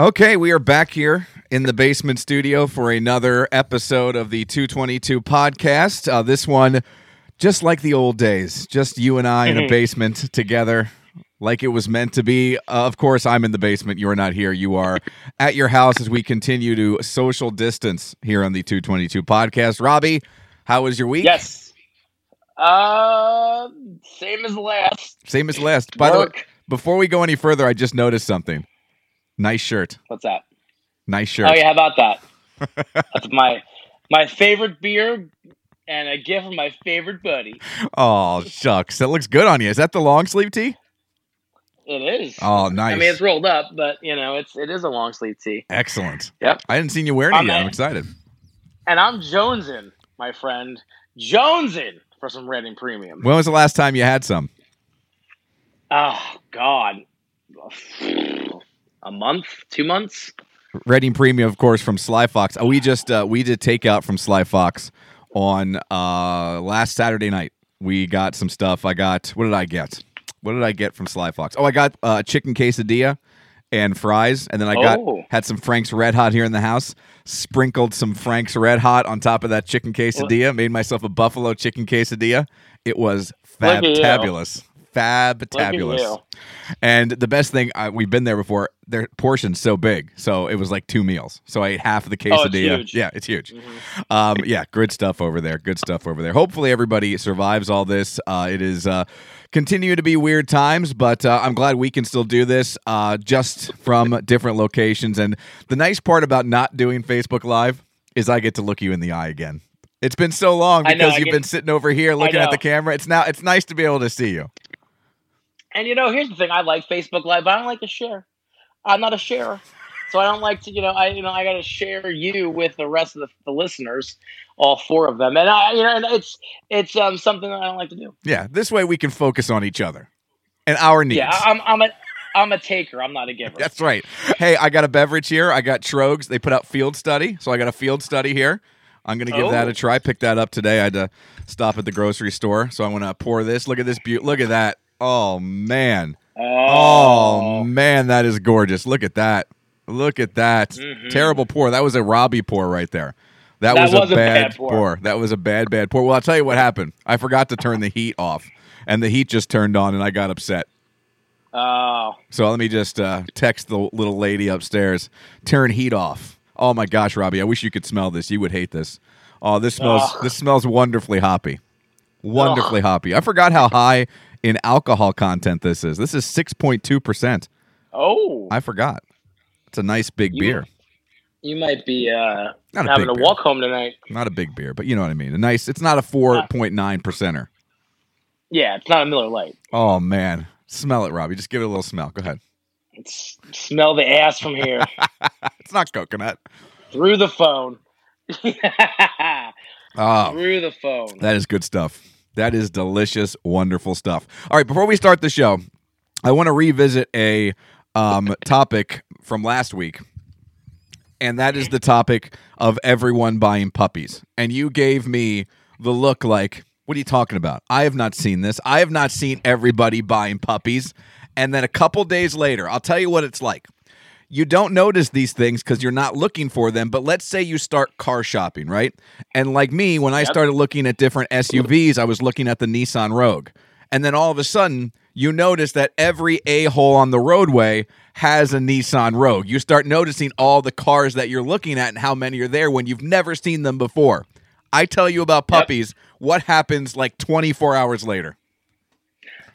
Okay, we are back here in the basement studio for another episode of the 222 podcast. Uh, this one, just like the old days, just you and I in a basement together, like it was meant to be. Uh, of course, I'm in the basement. You are not here. You are at your house as we continue to social distance here on the 222 podcast. Robbie, how was your week? Yes. Uh, same as last. Same as last. By the way, before we go any further, I just noticed something. Nice shirt. What's that? Nice shirt. Oh yeah, how about that? That's my my favorite beer and a gift from my favorite buddy. Oh, shucks. That looks good on you. Is that the long sleeve tee? It is. Oh, nice. I mean, it's rolled up, but you know, it's it is a long sleeve tee. Excellent. Yep. I hadn't seen you wearing it I'm yet. I'm excited. And I'm jonesing, my friend, jonesing for some Reading Premium. When was the last time you had some? Oh God, a month, two months. Reading Premium, of course, from Sly Fox. Uh, We just uh, we did takeout from Sly Fox on uh, last Saturday night. We got some stuff. I got what did I get? What did I get from Sly Fox? Oh, I got uh, chicken quesadilla and fries, and then I got Oh. had some Frank's Red Hot here in the house. Sprinkled some Frank's Red Hot on top of that chicken quesadilla. Made myself a buffalo chicken quesadilla. It was Look at you. fabulous, fabulous. And the best thing, I, we've been there before. Their portion's so big, so it was like two meals. So I ate half of the Oh, it's quesadilla. Yeah, it's huge. Mhm. Um, yeah, good stuff over there. Good stuff over there. Hopefully, everybody survives all this. Uh, it is uh, continue to be weird times, but uh, I'm glad we can still do this uh, just from different locations. And the nice part about not doing Facebook Live is I get to look you in the eye again. It's been so long I know, because I you've get- been sitting over here looking at the camera. It's now it's nice to be able to see you. And you know, here's the thing: I like Facebook Live, but I don't like to share. I'm not a sharer, so I don't like to. You know, I you know I got to share you with the rest of the, the listeners, all four of them, and I you know and it's it's um something that I don't like to do. Yeah, this way we can focus on each other and our needs. Yeah, I'm I'm a I'm a taker. I'm not a giver. That's right. Hey, I got a beverage here. I got Tröegs. They put out Field Study, so I got a Field Study here. I'm gonna give that Oh. a try. Pick that up today. I had to stop at the grocery store, so I want to pour this. Look at this beauty. Look at that. Oh man. Oh Oh, man, that is gorgeous. Look at that. Look at that. Mhm. Terrible pour. That was a Robbie pour right there. That, That was, was a bad, bad pour. pour. That was a bad, bad pour. Well, I'll tell you what happened. I forgot to turn the heat off, and the heat just turned on, and I got upset. oh, So let me just uh, text the little lady upstairs. Turn heat off. Oh my gosh, Robbie! I wish you could smell this. You would hate this. Oh, this smells. This smells wonderfully hoppy. Wonderfully hoppy. I forgot how high in alcohol content this is. This is six point two percent. oh. I forgot. It's a nice big You- beer. you might be uh, Not a having to walk home tonight. Not a big beer, but you know what I mean. A nice. It's not a four point nine percenter. Yeah, it's not a Miller Lite. Oh man, smell it, Robbie. Just give it a little smell. Go ahead. It's, smell the ass from here It's not coconut. through the phone. Oh, through the phone. That is good stuff. That is delicious, wonderful stuff. All right, before we start the show, I want to revisit a um, topic from last week, and that is the topic of everyone buying puppies. And you gave me the look like, what are you talking about? I have not seen this. I have not seen everybody buying puppies. And then a couple days later, I'll tell you what it's like you don't notice these things because you're not looking for them. But let's say you start car shopping, right? And like me, when I Yep. started looking at different SUVs, I was looking at the Nissan Rogue. And then all of a sudden, you notice that every a hole on the roadway has a Nissan Rogue. You start noticing all the cars that you're looking at and how many are there when you've never seen them before. I tell you about Yep. puppies. What happens like 24 hours later?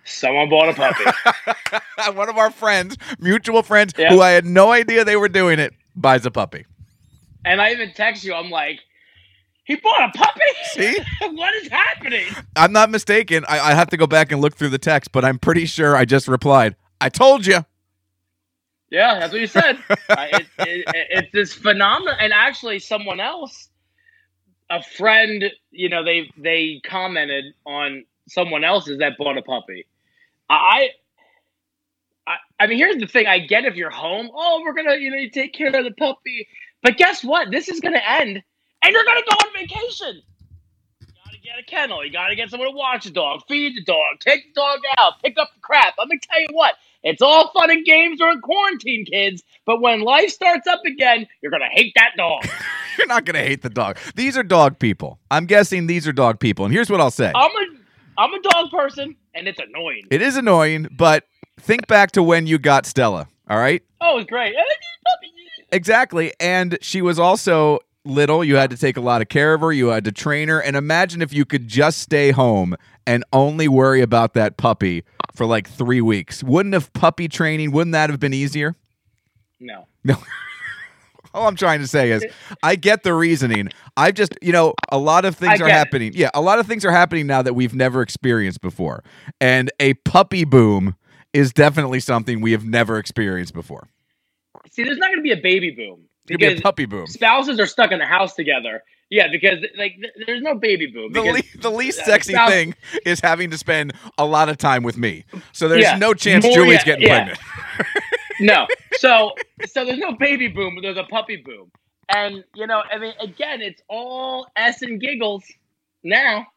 Someone bought a puppy. One of our friends, mutual friends, Yep. who I had no idea they were doing it, buys a puppy. and I even text you. I'm like, he bought a puppy. See? what is happening? I'm not mistaken. I, I have to go back and look through the text, but I'm pretty sure I just replied, I told you. Yeah, that's what you said. I, it, it, it's this phenomenon, and actually, someone else, a friend, you know, they they commented on someone else's that bought a puppy. I, I, I mean, here's the thing. I get if you're home. Oh, we're gonna, you know, you take care of the puppy. But guess what? This is gonna end, and you're gonna go on vacation. You gotta get a kennel. You gotta get someone to watch the dog, feed the dog, take the dog out, pick up the crap. Let me tell you what. It's all fun and games during quarantine, kids. But when life starts up again, you're gonna hate that dog. You're not going to hate the dog. These are dog people. I'm guessing these are dog people. And here's what I'll say I'm a I'm a dog person, and it's annoying. it is annoying, but think back to when you got Stella, all right? Oh, it's great. Exactly. And she was also little. You had to take a lot of care of her. You had to train her. And imagine if you could just stay home and only worry about that puppy for like three weeks. Wouldn't have puppy training, wouldn't that have been easier? No. No. All I'm trying to say is, I get the reasoning. I've just, you know, a lot of things are get it. happening. Yeah, a lot of things are happening now that we've never experienced before. And a puppy boom is definitely something we have never experienced before. See, there's not gonna be a baby boom It's gonna be a puppy boom. spouses are stuck in the house together. Yeah, because like th- there's no baby boom. The, le- the least sexy spouse- thing is having to spend a lot of time with me. So there's Yeah, no chance more- Julie's yeah, getting yeah. pregnant. no. So so there's no baby boom, but there's a puppy boom. And you know, I mean, again, it's all s and giggles now.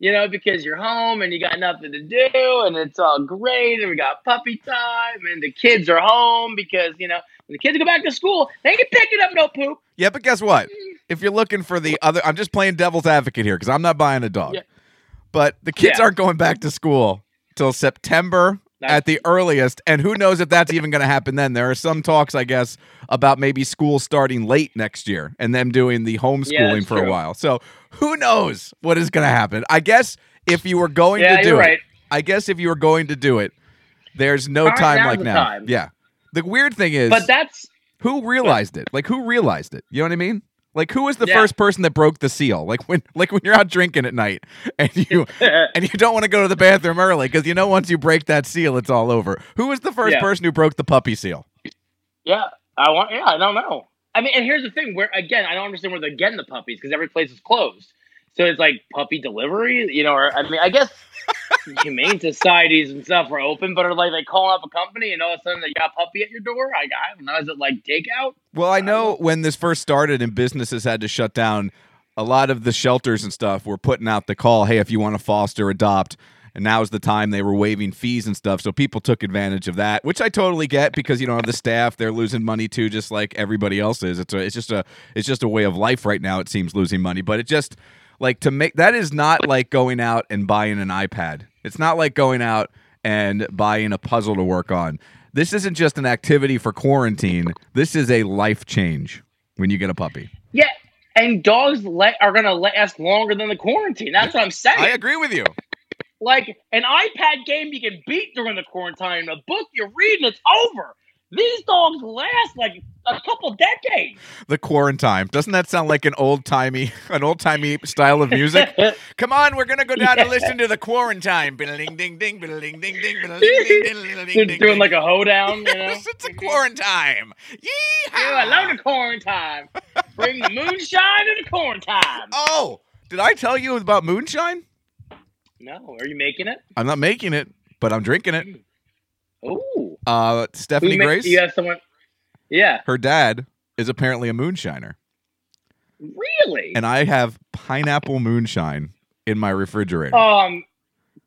You know, because you're home and you got nothing to do, and it's all great, and we got puppy time, and the kids are home because you know when the kids go back to school, they ain't picking up no poop. Yeah, but guess what? Mm. If you're looking for the other, I'm just playing devil's advocate here because I'm not buying a dog. Yeah. But the kids Yeah. aren't going back to school till September That's- at the earliest, and who knows if that's even going to happen then. There are some talks, I guess, about maybe school starting late next year and them doing the homeschooling that's for a while. So who knows what is going to happen? I guess if you were going Yeah, to do it, right. I guess if you were going to do it, there's no right, time like now. time. Yeah. The weird thing is, But that's who realized it? Like who realized it? You know what I mean? Like who was the Yeah. first person that broke the seal? Like when like when you're out drinking at night and you and you don't want to go to the bathroom early because you know once you break that seal it's all over. Who was the first Yeah. person who broke the puppy seal? Yeah, I want. Yeah, I don't know. I mean, and here's the thing: where again, I don't understand where they're getting the puppies because every place is closed. So it's like puppy delivery, you know. Or I mean, I guess humane societies and stuff are open, but are like they calling up a company and all of a sudden they got a puppy at your door? I, I don't know. Is it like takeout? Well, I know when this first started and businesses had to shut down, a lot of the shelters and stuff were putting out the call, hey, if you want to foster, adopt. And now is the time they were waiving fees and stuff. So people took advantage of that, which I totally get because you don't have the staff. They're losing money too, just like everybody else is. It's a, it's just a, it's just a way of life right now. It seems losing money, but it just like to make that is not like going out and buying an iPad. It's not like going out and buying a puzzle to work on. This isn't just an activity for quarantine. This is a life change when you get a puppy. Yeah, and dogs let, are gonna last longer than the quarantine. That's what I'm saying. I agree with you. like an iPad game you can beat during the quarantine, a book you're reading, it's over. These dogs last like a couple decades. The quarantine. Doesn't that sound like an old timey, an old timey style of music? Come on, we're gonna go down and listen to the quarantine. Ding ding ding, ding ding ding, ding Just doing like a hoedown, you know. It's a quarantine. Yeehaw! Yeah, I love the quarantine. Bring the moonshine to the quarantine. Oh, did I tell you about moonshine? No, are you making it? I'm not making it, but I'm drinking it. Ooh. Uh, Stephanie ma- Grace, You have someone. Yeah. her dad is apparently a moonshiner, Really? and I have pineapple moonshine in my refrigerator. Um,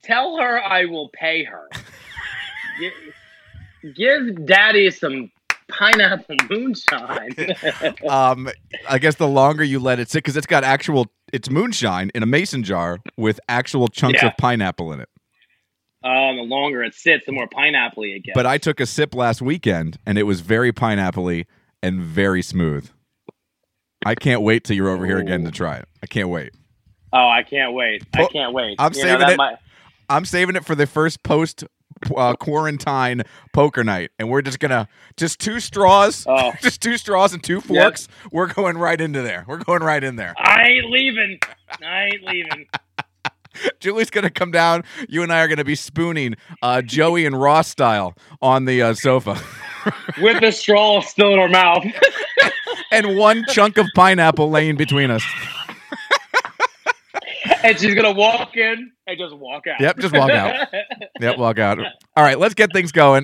tell her I will pay her. Gi- Give Daddy some pineapple moonshine. um, I guess the longer you let it sit, because it's got actual, it's moonshine in a mason jar with actual chunks Yeah. of pineapple in it. Um, the longer it sits, the more pineapple it gets. But I took a sip last weekend, and it was very pineapple-y and very smooth. I can't wait till you're over here again to try it. I can't wait. oh, I can't wait. I can't wait. I'm You know, saving that it. might- I'm saving it for the first post uh, quarantine poker night, and we're just gonna just two straws, Oh. just two straws and two forks. We're going right into there. We're going right in there. I ain't leaving. I ain't leaving. Julie's gonna come down. You and I are gonna be spooning uh, Joey and Ross style on the uh, sofa, With the straw still in our mouth. and one chunk of pineapple laying between us. and she's gonna walk in and just walk out. Yep, just walk out. Yep, walk out. All right, let's get things going.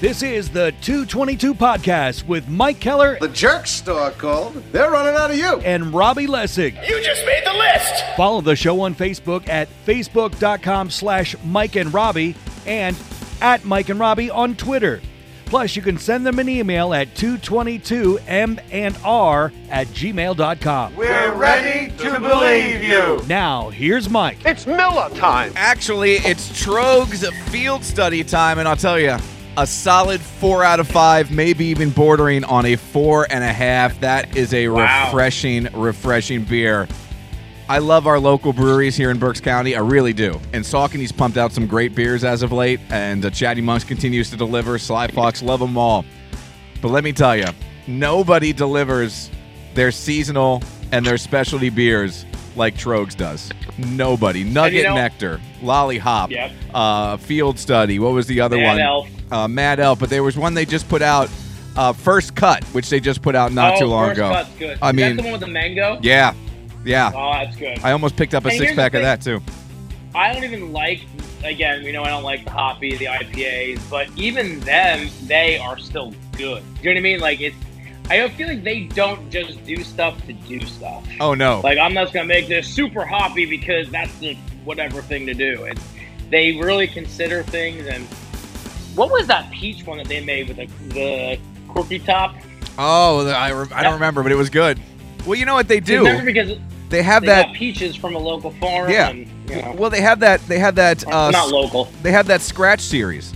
This is the 222 podcast with Mike Keller The jerk store called. They're running out of you. and Robbie Lessig. You just made the list! Follow the show on Facebook at facebook.com slash Mike and Robbie and at Mike and Robbie on Twitter. Plus, you can send them an email at 222m and r at gmail.com. We're ready to believe you. Now, here's Mike. It's Miller time. Actually, it's Tröegs field study time, and I'll tell you, a solid four out of five, maybe even bordering on a four and a half. That is a Wow. refreshing, refreshing beer. I love our local breweries here in Berks County. I really do. And Saucony's pumped out some great beers as of late, and uh, Chatty Monks continues to deliver. Sly Fox, love them all. But let me tell you, nobody delivers their seasonal and their specialty beers like Tröegs does. Nobody. Nugget know- Nectar, Lolly Hop, Yep. uh, Field Study. What was the other Mad one? Elf. Uh, Mad Elf. But there was one they just put out, uh, First Cut, which they just put out not oh, too long first ago. Cut's good. I Is mean, that the one with the mango? yeah, yeah. Oh, that's good. I almost picked up a And six pack of that too. I don't even like. Again, we know I don't like the hoppy, the IPAs, but even them, they are still good. You know what I mean? Like it's. I feel like they don't just do stuff to do stuff. Oh no. Like I'm not just gonna make this super hoppy because that's the whatever thing to do. It's they really consider things. And what was that peach one that they made with the, the corky top? oh, the- I, re- I don't remember, but it was good. Well, you know what they do? Remember because They have they that. peaches from a local farm. Yeah. And, you know, Well, they have that. They have that. Uh, not local. they have that scratch series,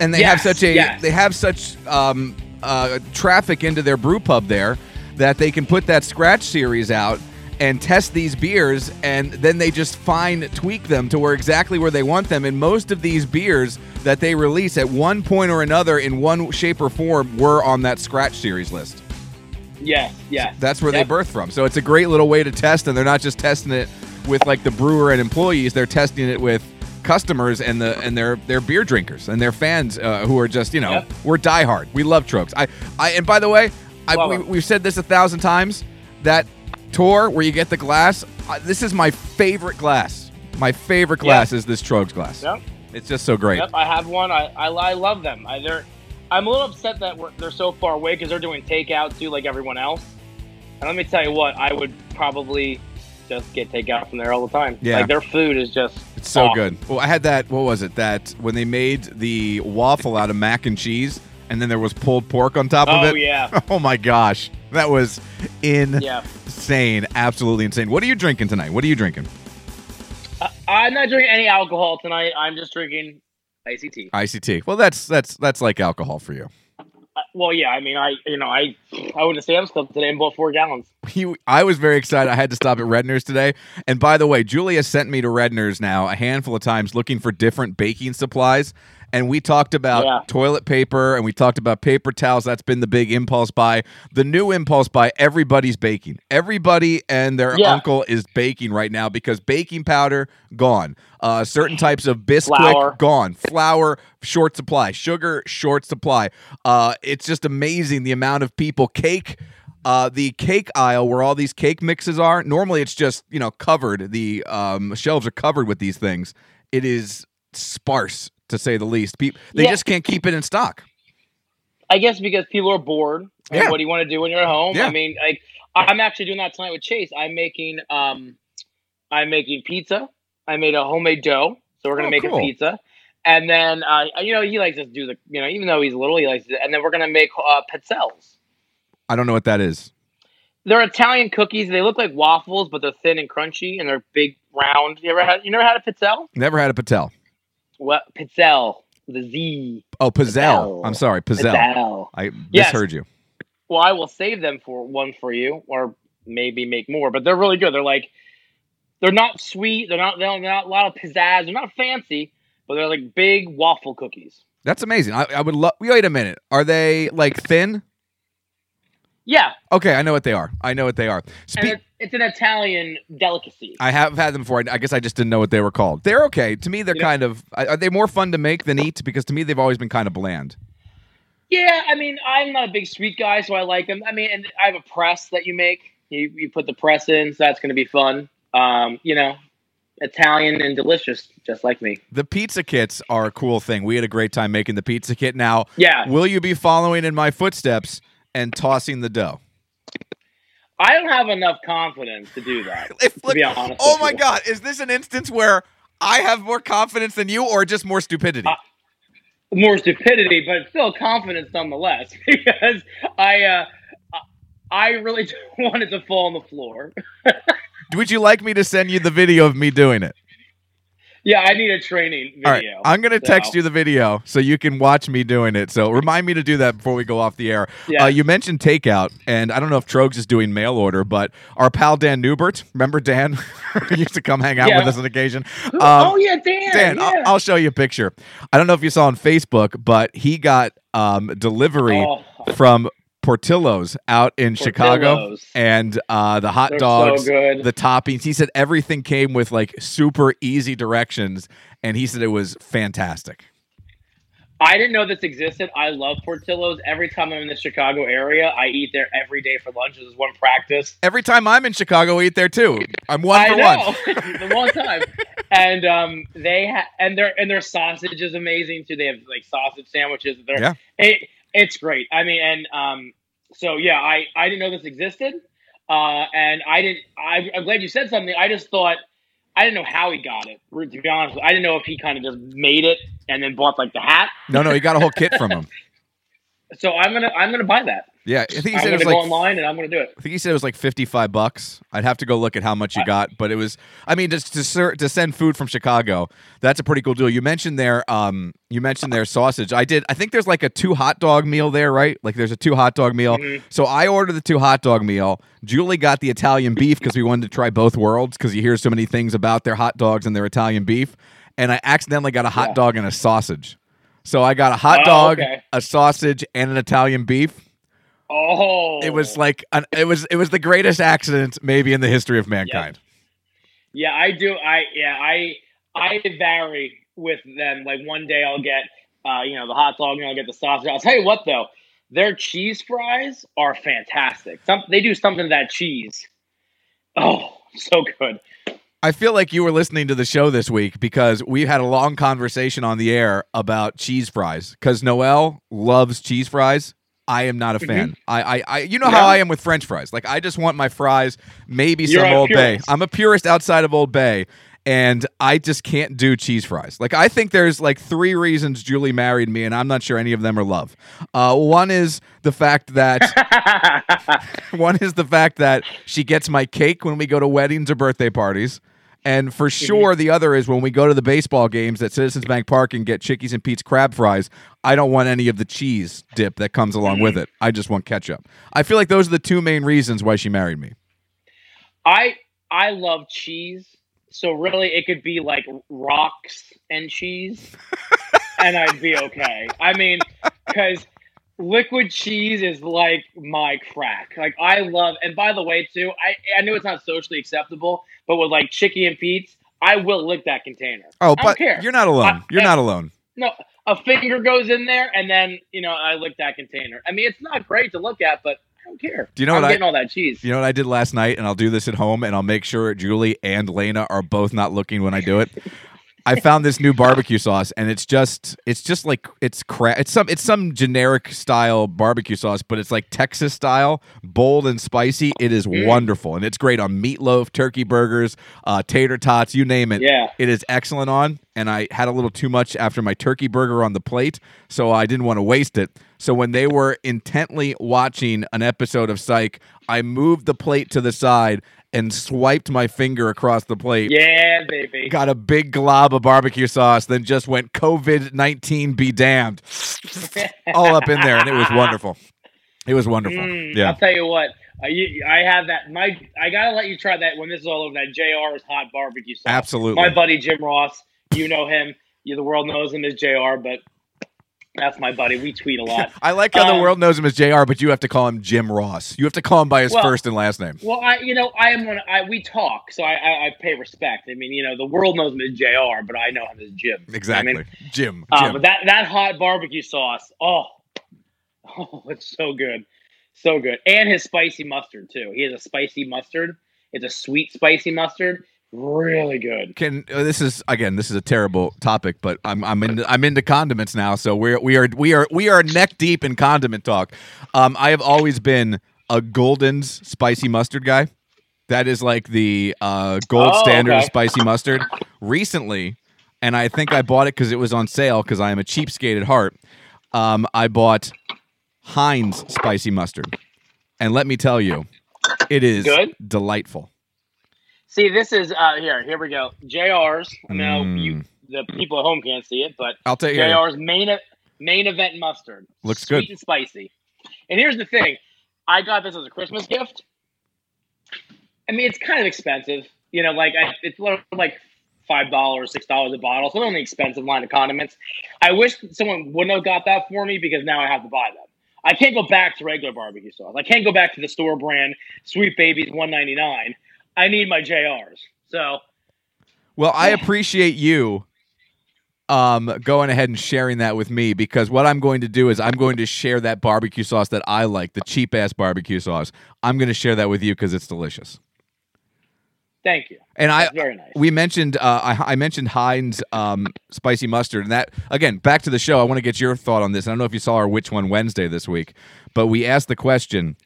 and they have such a yes. they have such um, uh, traffic into their brew pub there that they can put that scratch series out and test these beers, and then they just fine tweak them to where exactly where they want them. And most of these beers that they release at one point or another in one shape or form were on that scratch series list. Yes, yes. That's where Yep. they birth from. So it's a great little way to test, and they're not just testing it with like the brewer and employees; they're testing it with customers and the and their their beer drinkers and their fans uh, who are just you know Yep. we're diehard. We love Tröegs. I I and by the way, I, we, we've said this a thousand times. That tour where you get the glass, uh, this is my favorite glass. My favorite glass is this Tröegs glass. Yep. It's just so great. Yep, I have one. I, I, I love them. I, they're, I'm a little upset that they're so far away because they're doing takeout too, like everyone else. And let me tell you what, I would probably just get takeout from there all the time. Yeah. like their food is just It's so awesome. good. Well, I had that. What was it? That when they made the waffle out of mac and cheese, and then there was pulled pork on top of it. Oh yeah, Oh my gosh, that was yeah. insane. Absolutely insane. What are you drinking tonight? What are you drinking? I, I'm not drinking any alcohol tonight. I'm just drinking ICT. ICT. Well, that's that's that's like alcohol for you. Uh, well, yeah. I mean, I you know I I went to Sam's Club today and bought four gallons. I was very excited. I had to stop at Redner's today. And by the way, Julia sent me to Redner's now a handful of times looking for different baking supplies. And we talked about Yeah. toilet paper and we talked about paper towels. That's been the big impulse buy. The new impulse buy, everybody's baking. Everybody and their Yeah. uncle is baking right now because baking powder, gone. Uh, certain types of Bisquick, Flour. gone. Flour, short supply. Sugar, short supply. Uh, it's just amazing the amount of people. Cake, uh, the cake aisle where all these cake mixes are. Normally, it's just you know covered. The um, shelves are covered with these things. It is sparse to say the least. Pe- they Yeah. just can't keep it in stock. I guess because people are bored. Yeah. What do you want to do when you're at home? Yeah. I mean, like I'm actually doing that tonight with Chase. I'm making um, I'm making pizza. I made a homemade dough, so we're gonna Oh, make cool. a pizza. And then uh, you know he likes to do the you know even though he's little he likes to, and then we're gonna make uh, pizzelles. I don't know what that is. They're Italian cookies. They look like waffles, but they're thin and crunchy, and they're big, round. You ever had? You never had a pizzelle? Never had a Patel. What pizzelle? With a Z. Oh, Pizzelle. I'm sorry, Pizzelle. I Yes. misheard you. Well, I will save them for one for you, or maybe make more. But they're really good. They're like, they're not sweet. They're not. They're not a lot of pizzazz. They're not fancy, but they're like big waffle cookies. That's amazing. I, I would love. Wait a minute. Are they like thin? Yeah, Okay, I know what they are. I know what they are. Spe- it's an Italian delicacy. I have had them before. I guess I just didn't know what they were called. They're okay. To me, they're You know- kind of. Are they more fun to make than eat? Because to me, they've always been kind of bland. Yeah, I mean, I'm not a big sweet guy, so I like them. I mean, and I have a press that you make. You, you put the press in, so that's going to be fun. Um, you know, Italian and delicious, just like me. The pizza kits are a cool thing. We had a great time making the pizza kit. Now, Yeah, will you be following in my footsteps and tossing the dough? I don't have enough confidence to do that. If, to be honest. oh my you. God, is this an instance where I have more confidence than you, or just more stupidity? Uh, more stupidity, but still confidence nonetheless, because I, uh, I really don't want it to fall on the floor. Would you like me to send you the video of me doing it? Yeah, I need a training video. All right, I'm gonna text you the video so you can watch me doing it. So remind me to do that before we go off the air. Yeah. Uh, you mentioned takeout, and I don't know if Tröegs is doing mail order, but our pal Dan Newbert, remember Dan, used to come hang out Yeah. with us on occasion. Um, oh yeah, Dan. Dan, yeah. I'll, I'll show you a picture. I don't know if you saw on Facebook, but he got um, delivery Oh. from Portillo's out in Chicago, and uh, the hot They're dogs, so the toppings. He said everything came with like super easy directions, and he said it was fantastic. I didn't know this existed. I love Portillo's. Every time I'm in the Chicago area, I eat there every day for lunch. This is one practice. Every time I'm in Chicago, I eat there too. I'm one I for know one. the one time, and um, they ha- and their and their sausage is amazing too. They have like sausage sandwiches. They're, Yeah. it, it's great. I mean, and um, so yeah, I I didn't know this existed, uh, and I didn't. I, I'm glad you said something. I just thought. I didn't know how he got it. To be honest, I didn't know if he kind of just made it and then bought like the hat. No, no, he got a whole kit from him. So I'm gonna I'm gonna buy that. Yeah, I think he I'm said it was go like online and I'm gonna do it. I think he said it was like fifty-five bucks. I'd have to go look at how much you got, but it was. I mean, just to ser- to send food from Chicago, that's a pretty cool deal. You mentioned their um, you mentioned their sausage. I did. I think there's like a two hot dog meal there, right? Like there's a two hot dog meal. Mm-hmm. So I ordered the two hot dog meal. Julie got the Italian beef because we wanted to try both worlds because you hear so many things about their hot dogs and their Italian beef. And I accidentally got a hot Yeah. dog and a sausage. So I got a hot Oh, dog, okay. a sausage, and an Italian beef. Oh, It was like an, it was it was the greatest accident maybe in the history of mankind. Yeah, I do. I yeah, I I vary with them. Like one day I'll get uh, you know, the hot dog and I'll get the sausage. I'll tell you what though, their cheese fries are fantastic. Some they do something to that cheese. Oh, so good. I feel like you were listening to the show this week because we had a long conversation on the air about cheese fries. Because Noel loves cheese fries. I am not a fan. I, I, I, you know how Mm-hmm. I am with French fries. Like I just want my fries, maybe You're some Old Bay. I'm a purist outside of Old Bay, and I just can't do cheese fries. Like I think there's like three reasons Julie married me, and I'm not sure any of them are love. Uh, one is the fact that one is the fact that she gets my cake when we go to weddings or birthday parties. And for sure, the other is when we go to the baseball games at Citizens Bank Park and get Chickies and Pete's crab fries. I don't want any of the cheese dip that comes along with mm-hmm. it. I just want ketchup. I feel like those are the two main reasons why she married me. I I love cheese. So really it could be like rocks and cheese and I'd be okay. I mean, cuz liquid cheese is like my crack. Like I love and by the way too, I I know it's not socially acceptable, but with like Chicky and Pete's, I will lick that container. Oh, I but you're not alone. I- You're not alone. No, a finger goes in there and then, you know, I lick that container. I mean, it's not great to look at, but I don't care. Do you know I'm what I- getting all that cheese. You know what I did last night, and I'll do this at home, and I'll make sure Julie and Lena are both not looking when I do it. I found this new barbecue sauce, and it's just it's just like it's crap. It's some it's some generic style barbecue sauce, but it's like Texas style, bold and spicy. It is wonderful, and it's great on meatloaf, turkey burgers, uh, tater tots, you name it. Yeah. it is excellent on. And I had a little too much after my turkey burger on the plate, so I didn't want to waste it. So when they were intently watching an episode of Psych, I moved the plate to the side and swiped my finger across the plate. Yeah, baby. Got a big glob of barbecue sauce, then just went COVID 19 be damned. All up in there, and it was wonderful. It was wonderful. Mm, yeah. I'll tell you what. Uh, you, I have that. My I gotta let you try that when this is all over. That JR's hot barbecue sauce. Absolutely. My buddy Jim Ross. You know him. You the world knows him as JR. But That's my buddy. We tweet a lot. I like how the Um, world knows him as Jr., but you have to call him Jim Ross. You have to call him by his Well- first and last name. Well, I, you know, I am one. I we talk, so I, I, I pay respect. I mean, you know, the world knows him as Jr., but I know him as Jim. What I Exactly, mean? Jim. Uh, Jim. but that that hot barbecue sauce, oh, oh, it's so good, so good, and his spicy mustard too. He has a spicy mustard. It's a sweet spicy mustard, really good. Can uh, this is again? This is a terrible topic, but I'm I'm into I'm into condiments now. So we're we are we are we are neck deep in condiment talk. Um, I have always been a Gulden's spicy mustard guy. That is like the uh, gold Oh, standard of spicy mustard. Recently, and I think I bought it because it was on sale because I am a cheapskate at heart. Um, I bought Heinz spicy mustard, and let me tell you, it is Good? delightful. See, this is uh, here. Here we go. JR's. I know Mm. you, the people at home can't see it, but I'll you. JR's main main event mustard. Looks Sweet good. and spicy. And here's the thing. I got this as a Christmas gift. I mean, it's kind of expensive. You know, like I, it's like five dollars, six dollars a bottle. So it's only expensive line of condiments. I wish someone wouldn't have got that for me because now I have to buy them. I can't go back to regular barbecue sauce. I can't go back to the store brand Sweet Babies one ninety nine. I need my JRs. So Well, I appreciate you um going ahead and sharing that with me because what I'm going to do is I'm going to share that barbecue sauce that I like, the cheap ass barbecue sauce. I'm going to share that with you because it's delicious. thank you. And I very nice. we mentioned uh, I, I mentioned Heinz um, spicy mustard, and that again back to the show. I want to get your thought on this. I don't know if you saw our Which One Wednesday this week, but we asked the question: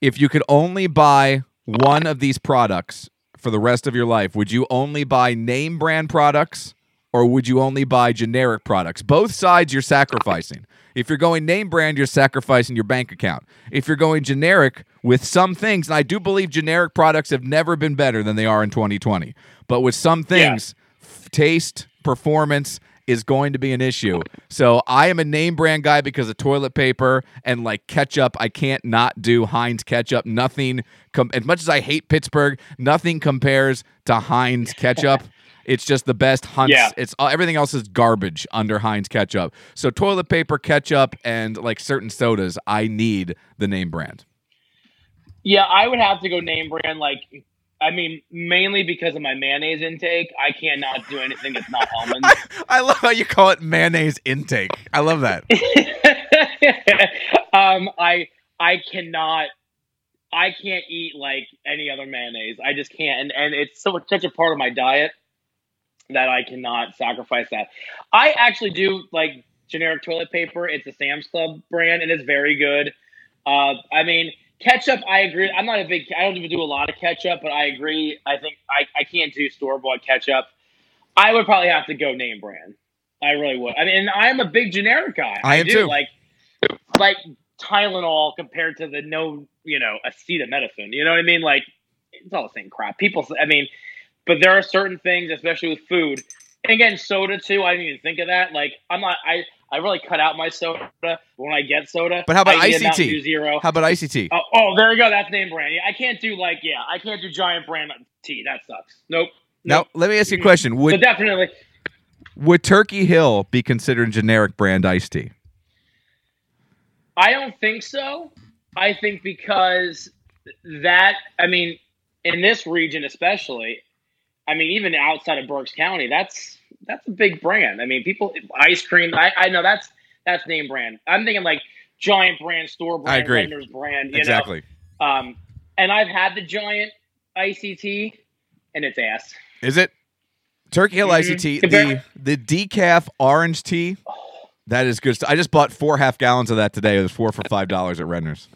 if you could only buy one of these products for the rest of your life, would you only buy name brand products or would you only buy generic products? Both sides you're sacrificing. If you're going name brand, you're sacrificing your bank account. If you're going generic with some things, and I do believe generic products have never been better than they are in 2020, but with some things, f- taste, performance is going to be an issue. So I am a name brand guy because of toilet paper and like ketchup. I can't not do Heinz ketchup. Nothing, com- as much as I hate Pittsburgh, nothing compares to Heinz ketchup. It's just the best hunts. Yeah. It's uh, everything else is garbage under Heinz ketchup. So toilet paper, ketchup, and like certain sodas, I need the name brand. Yeah, I would have to go name brand. Like, I mean, mainly because of my mayonnaise intake. I cannot do anything that's not Hellmann's. I love how you call it mayonnaise intake. I love that. um, I I cannot. I can't eat like any other mayonnaise. I just can't, and and it's so such a part of my diet that I cannot sacrifice that. I actually do like generic toilet paper. It's a Sam's Club brand, and it's very good. Uh, I mean, ketchup. I agree. I'm not a big. I don't even do a lot of ketchup, but I agree. I think I, I can't do store bought ketchup. I would probably have to go name brand. I really would. I mean, I'm a big generic guy. I am do. too. Like, like Tylenol compared to the no, you know, acetaminophen. You know what I mean? Like, it's all the same crap. People. I mean, but there are certain things, especially with food. And again, soda too. I didn't even think of that. Like, I'm not. I I really cut out my soda when I get soda. But how about I ICT? Zero. How about ICT? Oh, oh, there you go. That's name brand. Yeah, I can't do like yeah. I can't do giant brand tea. That sucks. Nope. Now, nope. let me ask you a question. So Would definitely. would Turkey Hill be considered generic brand iced tea? I don't think so. I think because that, I mean, in this region especially, I mean, even outside of Berks County, that's that's a big brand. I mean, people ice cream. I, I know that's that's name brand. I'm thinking like giant brand, store brand, I agree. vendors brand. You Exactly. Know? Um, and I've had the giant ICT, and it's ass. Is it Turkey Hill Mhm. iced tea? The the decaf orange tea. That is good. I just bought four half gallons of that today. It was four for five dollars at Redner's.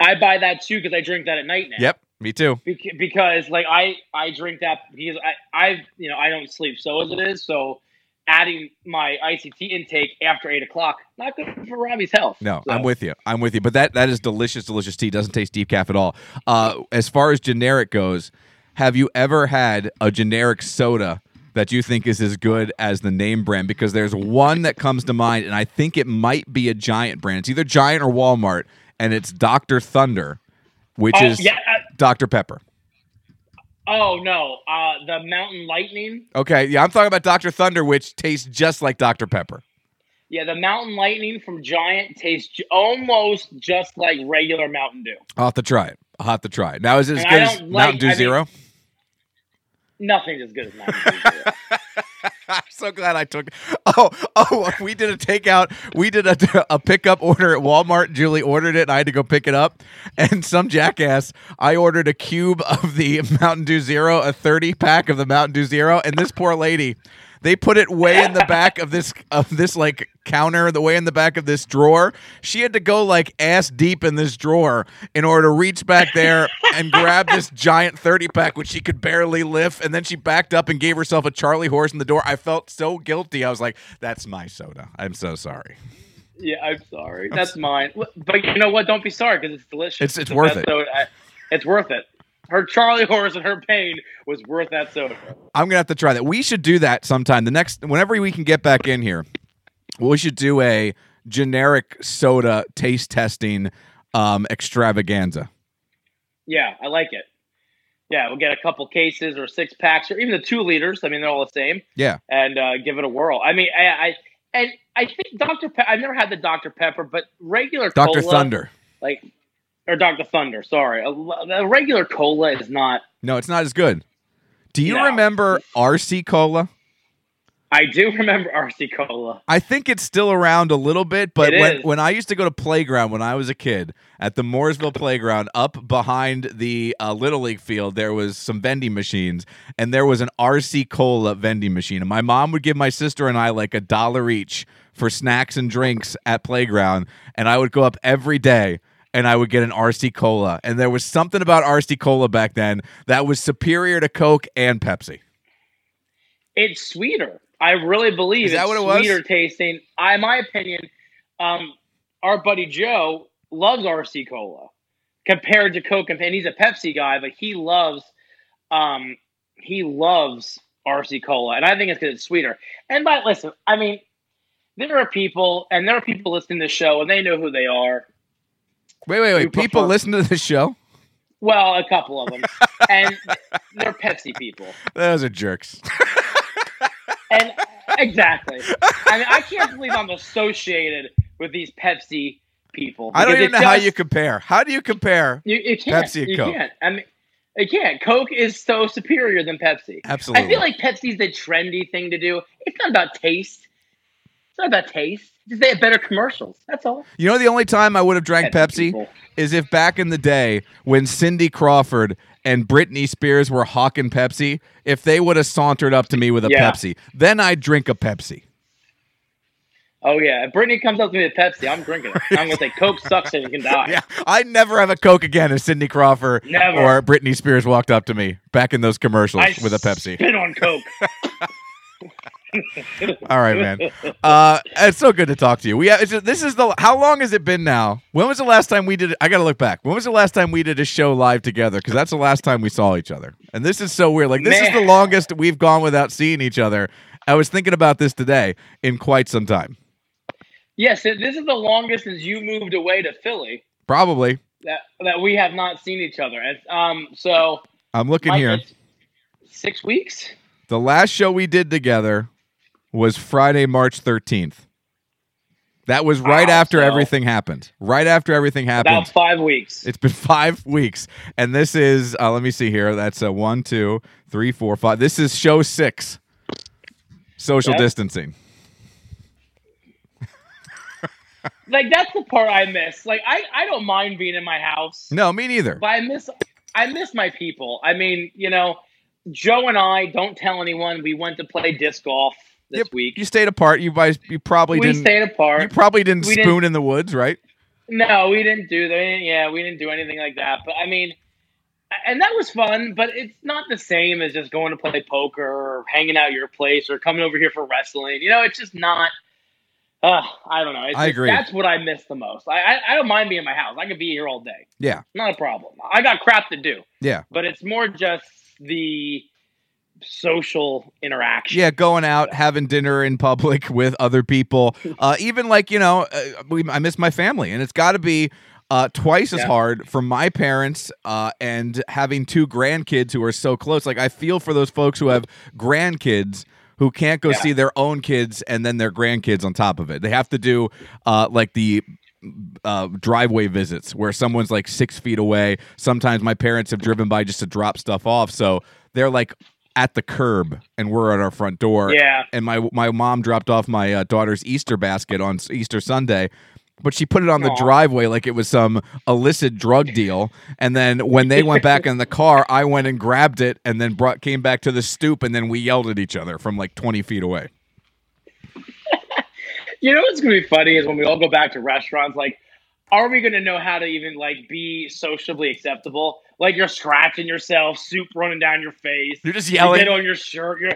I buy that too because I drink that at night now. Yep, me too. Bec- because like I I drink that because I I you know I don't sleep so as it is so adding my ICT intake after eight o'clock not good for Robbie's health. No, So, I'm with you. I'm with you. But that that is delicious, delicious tea. Doesn't taste deep calf at all. Uh, as far as generic goes, have you ever had a generic soda that you think is as good as the name brand? Because there's one that comes to mind, and I think it might be a Giant brand. It's either Giant or Walmart, and it's Dr. Thunder, which Oh, is yeah, uh, Dr. Pepper. oh no, uh, the Mountain Lightning. Okay, yeah, I'm talking about Dr. Thunder, which tastes just like Dr. Pepper. Yeah, the Mountain Lightning from Giant tastes j- almost just like regular Mountain Dew. I'll have to try it. I'll have to try it. Now, is it as And I good as don't Mountain Dew I mean- Zero? Nothing's as good as Mountain Dew. I'm so glad I took. Oh, oh, we did a takeout. We did a, a pickup order at Walmart. Julie ordered it, and I had to go pick it up. And some jackass, I ordered a cube of the Mountain Dew Zero, a 30 pack of the Mountain Dew Zero, and this poor lady. They put it way in the back of this of this like counter, the way in the back of this drawer. She had to go like ass deep in this drawer in order to reach back there and grab this giant 30 pack which she could barely lift and then she backed up and gave herself a Charlie horse in the door. I felt so guilty. I was like, that's my soda. I'm so sorry. yeah, I'm sorry. That's mine. But you know what? Don't be sorry because it's delicious. It's- it's the worth it. soda. I- It's worth it. Her Charlie horse and her pain was worth that soda. I'm gonna have to try that. We should do that sometime. The next, whenever we can get back in here, we should do a generic soda taste testing um, extravaganza. Yeah, I like it. Yeah, we'll get a couple cases or six packs or even the two liters. I mean, they're all the same. Yeah. and uh, give it a whirl. I mean, I, I and I think Dr. Pe- I've never had the Dr. Pepper, but regular Dr. cola, Thunder. like or Dr. Thunder. Sorry, a, a regular cola is not. No, it's not as good. Do you No. remember RC Cola? I do remember RC Cola. I think it's still around a little bit, but It when, is. when I used to go to playground when I was a kid at the Mohrsville playground, up behind the uh, Little League field, there was some vending machines, and there was an RC Cola vending machine. And my mom would give my sister and I like a dollar each for snacks and drinks at playground, and I would go up every day. And I would get an RC Cola. And there was something about RC Cola back then that was superior to Coke and Pepsi. It's sweeter. I really believe Is that it's what it was? sweeter tasting. I, in my opinion, um, our buddy Joe loves RC Cola compared to Coke, and and he's a Pepsi guy, but he loves, um, he loves RC Cola, and I think it's because it's sweeter. And by listen, I mean, there are people, and there are people listening to the show, and they know who they are. Wait, wait, wait. People prefer- listen to the show? Well, a couple of them, and they're Pepsi people. Those are jerks. And exactly. I mean, I can't believe I'm associated with these Pepsi people. I don't even know how you compare. How do you compare? You, you can't. Pepsi and you Coke. can't. I mean, you can't. Coke is so superior than Pepsi. Absolutely. I feel like Pepsi's the trendy thing to do. It's not about taste. It's not about taste. Just they have better commercials. That's all. You know, the only time I would have drank Pepsi Pepsi people. is if back in the day when Cindy Crawford and Britney Spears were hawking Pepsi, if they would have sauntered up to me with a Yeah. Pepsi, then I'd drink a Pepsi. Oh yeah. If Brittany comes up to me with Pepsi, I'm drinking it. I'm gonna say Coke sucks and you can die. Yeah, I'd never have a Coke again if Cindy Crawford Never. or Britney Spears walked up to me back in those commercials I with a Pepsi. Spit on Coke. All right, man. Uh, it's so good to talk to you. We have, it's just, this is the how long has it been now? When was the last time we did? I got to look back. When was the last time we did a show live together? Because that's the last time we saw each other. And this is so weird. Like this is the longest we've gone without seeing each other. I was thinking about this today in quite some time. yes, this is the longest since you moved away to Philly Probably. that that we have not seen each other. And, um, so I'm looking Mike, here. six weeks. The last show we did together was Friday, March 13th. That was right Wow, after so- everything happened. Right after everything happened. About five weeks. It's been five weeks, and this is uh, let me see here. That's a one, two, three, four, five. This is show six. Social distancing. like that's the part I miss. Like I, I don't mind being in my house, No, me neither. but I miss I miss my people. I mean, you know, Joe and I don't tell anyone. We went to play disc golf this Yep, week. You stayed apart. You guys, you probably we didn't. stayed apart. You probably didn't We spoon didn't- in the woods, right? No, we didn't do that. Yeah, we didn't do anything like that. But I mean, and that was fun, but it's not the same as just going to play poker or hanging out at your place or coming over here for wrestling. You know, it's just not. Uh, I don't know. It's I just- agree. That's what I miss the most. I, I I don't mind being in my house. I could be here all day. Yeah, Not a problem. I got crap to do, yeah, but it's more just the social interaction. yeah. Going out, having dinner in public with other people, uh, even like you know, uh, we, I miss my family, and it's got to be. Uh, twice as Yeah. hard for my parents uh, and having two grandkids who are so close. Like I feel for those folks who have grandkids who can't go Yeah. see their own kids and then their grandkids on top of it. They have to do uh, like the uh, driveway visits where someone's like six feet away. Sometimes my parents have driven by just to drop stuff off, so they're like at the curb and we're at our front door. Yeah. And my my mom dropped off my uh, daughter's Easter basket on Easter Sunday. But she put it on the driveway like it was some illicit drug deal. And then when they went back in the car, I went and grabbed it and then brought came back to the stoop and then we yelled at each other from like 20 feet away. You know what's gonna be funny is when we all go back to restaurants. Like, are we gonna know how to even like be sociably acceptable? Like you're scratching yourself, soup running down your face. You're just You yelling. get on your shirt. You're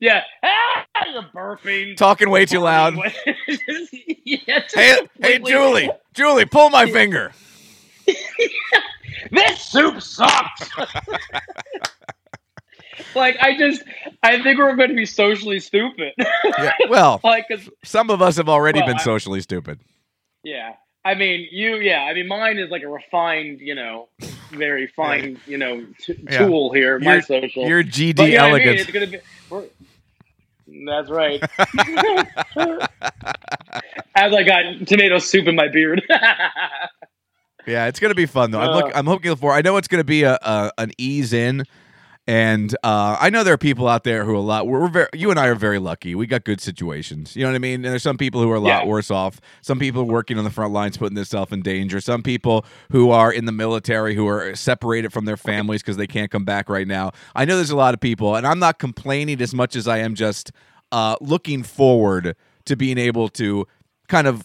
yeah. Ah, you're burping. Talking way too loud. yeah, Hey, hey, Julie, Julie, pull my finger. This soup sucks. like I just, I think we're going to be socially stupid. Yeah, well, like, 'cause- some of us have already Well, been I- socially stupid. yeah. I mean, you, yeah. I mean, mine is like a refined, you know, very fine, you know, t- Yeah. tool here. My social. Your GD but, you know what I mean? elegance. It's gonna be. That's right. As I got tomato soup in my beard. Yeah, it's gonna be fun though. I'm look, Uh. I'm looking for. I know it's gonna be a, a an ease in, and uh, I know there are people out there who are a lot. We're, we're very. You and I are very lucky. We got good situations. You know what I mean? And there's some people who are a lot Yeah. worse off. Some people working on the front lines, putting themselves in danger. Some people who are in the military who are separated from their families because they can't come back right now. I know there's a lot of people, and I'm not complaining as much as I am just uh, looking forward to being able to kind of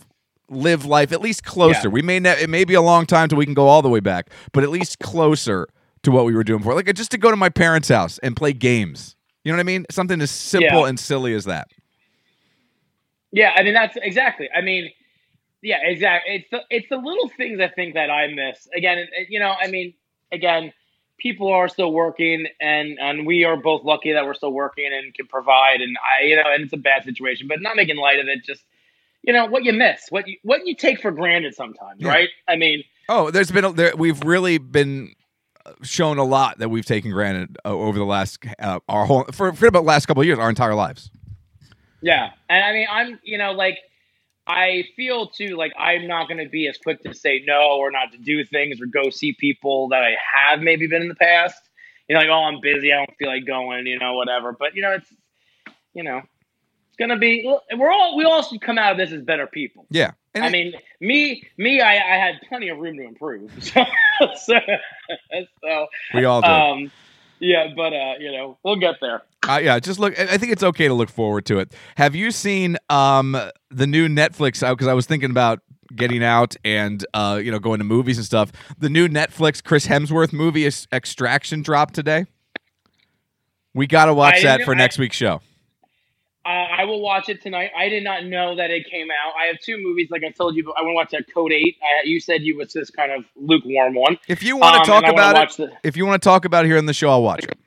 live life at least closer. Yeah. We may ne- it may be a long time till we can go all the way back, but at least closer to what we were doing before. Like just to go to my parents' house and play games. You know what I mean? Something as simple Yeah. and silly as that. Yeah, I mean that's exactly. I mean, yeah, exactly. It's the it's the little things I think that I miss. Again, you know, I mean, again, people are still working, and and we are both lucky that we're still working and can provide. And I, you know, and it's a bad situation, but not making light of it. Just you know what you miss, what you what you take for granted sometimes, Yeah. right? I mean, Oh, there's been a, there, we've really been shown a lot that we've taken granted uh, over the last uh, our whole for, for about the last couple of years, our entire lives. Yeah, and I mean, I'm you know like I feel too like I'm not going to be as quick to say no or not to do things or go see people that I have maybe been in the past. You know, like oh, I'm busy, I don't feel like going, you know, whatever. But you know, it's you know, it's gonna be. We're all we all should come out of this as better people. Yeah. And I it- mean, me, me, I, I had plenty of room to improve. So, so, so we all do. um, yeah, but uh, you know, we'll get there. Uh, yeah, just look. I think it's okay to look forward to it. Have you seen um the new Netflix? Because I was thinking about getting out and uh you know going to movies and stuff. The new Netflix Chris Hemsworth movie is Extraction dropped today. We got to watch I that for I- next week's show. Uh, I will watch it tonight. I did not know that it came out. I have two movies, like I told you. I want to watch that Code Eight. I, you said you was this kind of lukewarm one. If you want to Um, talk and I wanna about it, the- if you want to talk about it here in the show, I'll watch it.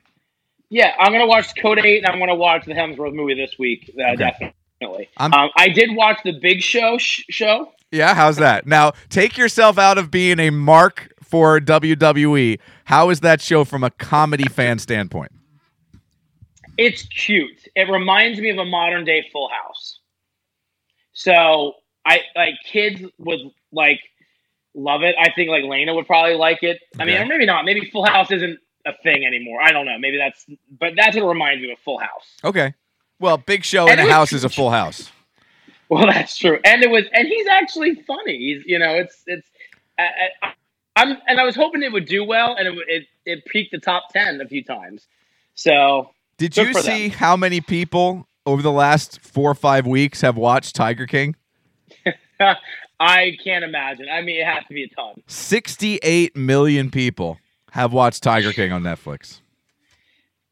Yeah, I'm gonna watch Code Eight, and I'm gonna watch the Hemsworth movie this week. Uh, Okay. Definitely. Um, I did watch the Big Show sh- show. Yeah, how's that? Now take yourself out of being a mark for WWE. How is that show from a comedy fan standpoint? It's cute. It reminds me of a modern day Full House. So I like kids would like love it. I think like Lena would probably like it. I mean, or maybe not. Maybe Full House isn't a thing anymore. I don't know. Maybe that's, but that's what it reminds me of Full House. Okay. Well, big show And in a house is a full house. Well, that's true, and it was, and he's actually funny. He's, you know, it's, it's, I, I, I'm, and I was hoping it would do well, and it, it, it peaked the top ten a few times. So Did Good you see them. how many people over the last four or five weeks have watched Tiger King? I can't imagine. I mean, it has to be a ton. 68 million people have watched Tiger King on Netflix.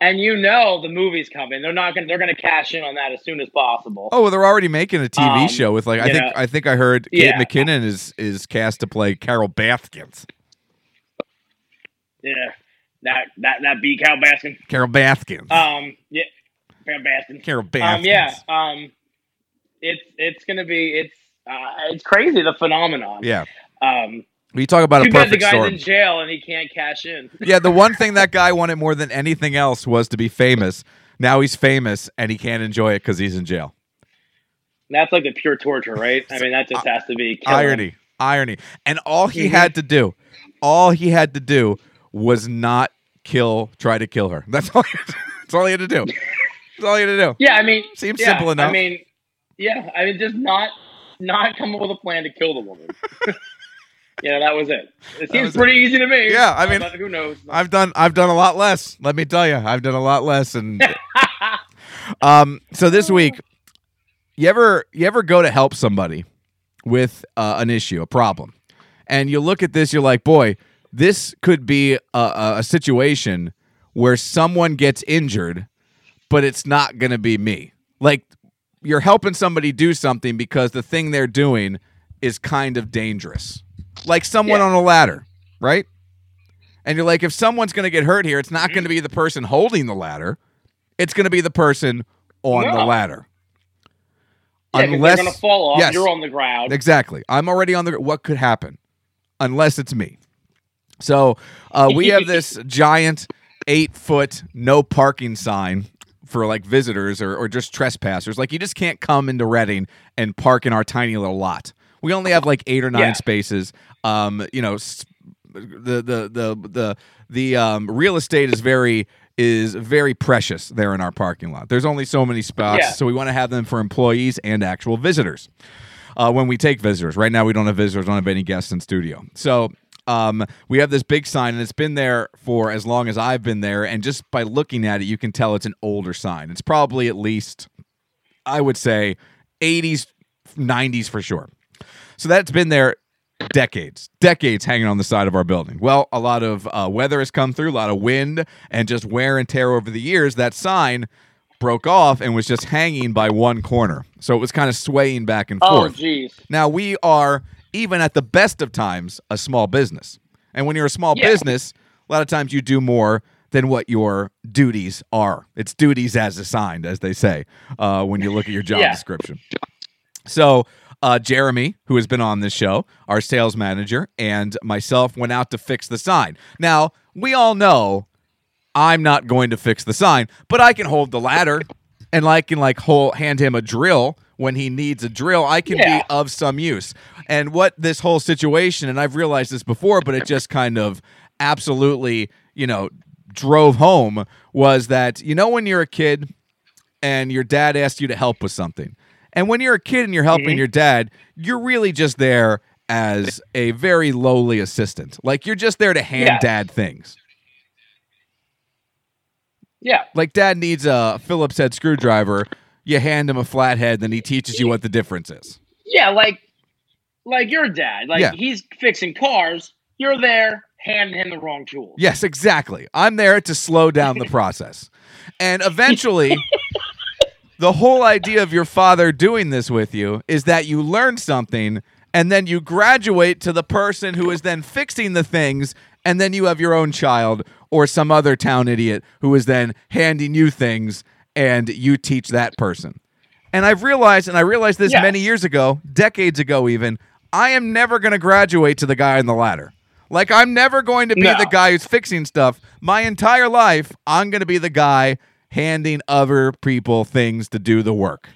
And you know the movie's coming. They're not gonna. They're gonna cash in on that as soon as possible. Oh, well, they're already making a TV Um, show with like I think know, I think I heard Kate yeah. McKinnon is is cast to play Carol Baskins. Yeah, that that that beat Cal Baskin. Carol Baskin. Um, yeah, Cal Baskin. Carol Baskin. Um, yeah. Um, it's it's gonna be it's uh, it's crazy the phenomenon. Yeah. Um, We talk about too a bad the perfect guy's storm. in jail and he can't cash in. yeah, the one thing that guy wanted more than anything else was to be famous. Now he's famous and he can't enjoy it because he's in jail. That's like the pure torture, right? I mean, that just has to be killing. Irony, irony. And all he Mhm. had to do, all he had to do was not kill, try to kill her. That's all. That's all he had to do. That's all you had to do. Yeah, I mean, Seems yeah, simple enough. I mean, yeah, I mean, just not not come up with a plan to kill the woman. yeah, that was it. It seems was it. pretty easy to me. Yeah, I Uh, mean, who knows? I've done I've done a lot less. Let me tell you, I've done a lot less. And um, so this week, you ever you ever go to help somebody with uh, an issue, a problem, and you look at this, you're like, boy, this could be a, a, situation where someone gets injured, but it's not going to be me. Like you're helping somebody do something because the thing they're doing is kind of dangerous, like someone Yeah. on a ladder, right? And you're like, if someone's going to get hurt here, it's not going to be the person holding the ladder. It's going to be the person on the ladder. Yeah, 'cause they're gonna fall off. Yes. You're on the ground. Exactly. I'm already on the. What could happen? Unless it's me. So uh, we have this giant eight foot no parking sign for like visitors or, or just trespassers. Like you just can't come into Reading and park in our tiny little lot. We only have like eight or nine Yeah. spaces. Um, you know, the the the the the um, real estate is very is very precious there in our parking lot. There's only so many spots, Yeah. so we want to have them for employees and actual visitors uh, when we take visitors. Right now, we don't have visitors, don't have any guests in studio. So um, we have this big sign, and it's been there for as long as I've been there. And just by looking at it, you can tell it's an older sign. It's probably at least, I would say, 80s, 90s for sure. So that's been there decades, decades hanging on the side of our building. Well, a lot of uh, weather has come through, a lot of wind, and just wear and tear over the years. That sign broke off and was just hanging by one corner. So it was kind of swaying back and oh, forth. Now we are even at the best of times a small business, and when you're a small Yeah. business, a lot of times you do more than what your duties are. It's duties as assigned, as they say, uh, when you look at your job Yeah. description. So. Uh, Jeremy, who has been on this show, our sales manager, and myself went out to fix the sign. Now, we all know I'm not going to fix the sign, but I can hold the ladder and I can like hold, hand him a drill when he needs a drill. I can Yeah. be of some use. And what this whole situation, and I've realized this before, but it just kind of absolutely, you know, drove home was that, you know, when you're a kid and your dad asks you to help with something. And when you're a kid and you're helping Mm-hmm. your dad, you're really just there as a very lowly assistant. Like you're just there to hand Yeah. dad things. Yeah. Like dad needs a Phillips head screwdriver, you hand him a flathead, then he teaches you what the difference is. Yeah, like like your dad. Like Yeah. he's fixing cars. You're there handing him the wrong tools. Yes, exactly. I'm there to slow down the process. And eventually, the whole idea of your father doing this with you is that you learn something and then you graduate to the person who is then fixing the things and then you have your own child or some other town idiot who is then handing you things and you teach that person. And I've realized, and I realized this Yes. many years ago, decades ago even, I am never going to graduate to the guy on the ladder. Like, I'm never going to be No. the guy who's fixing stuff. My entire life, I'm going to be the guy handing other people things to do the work.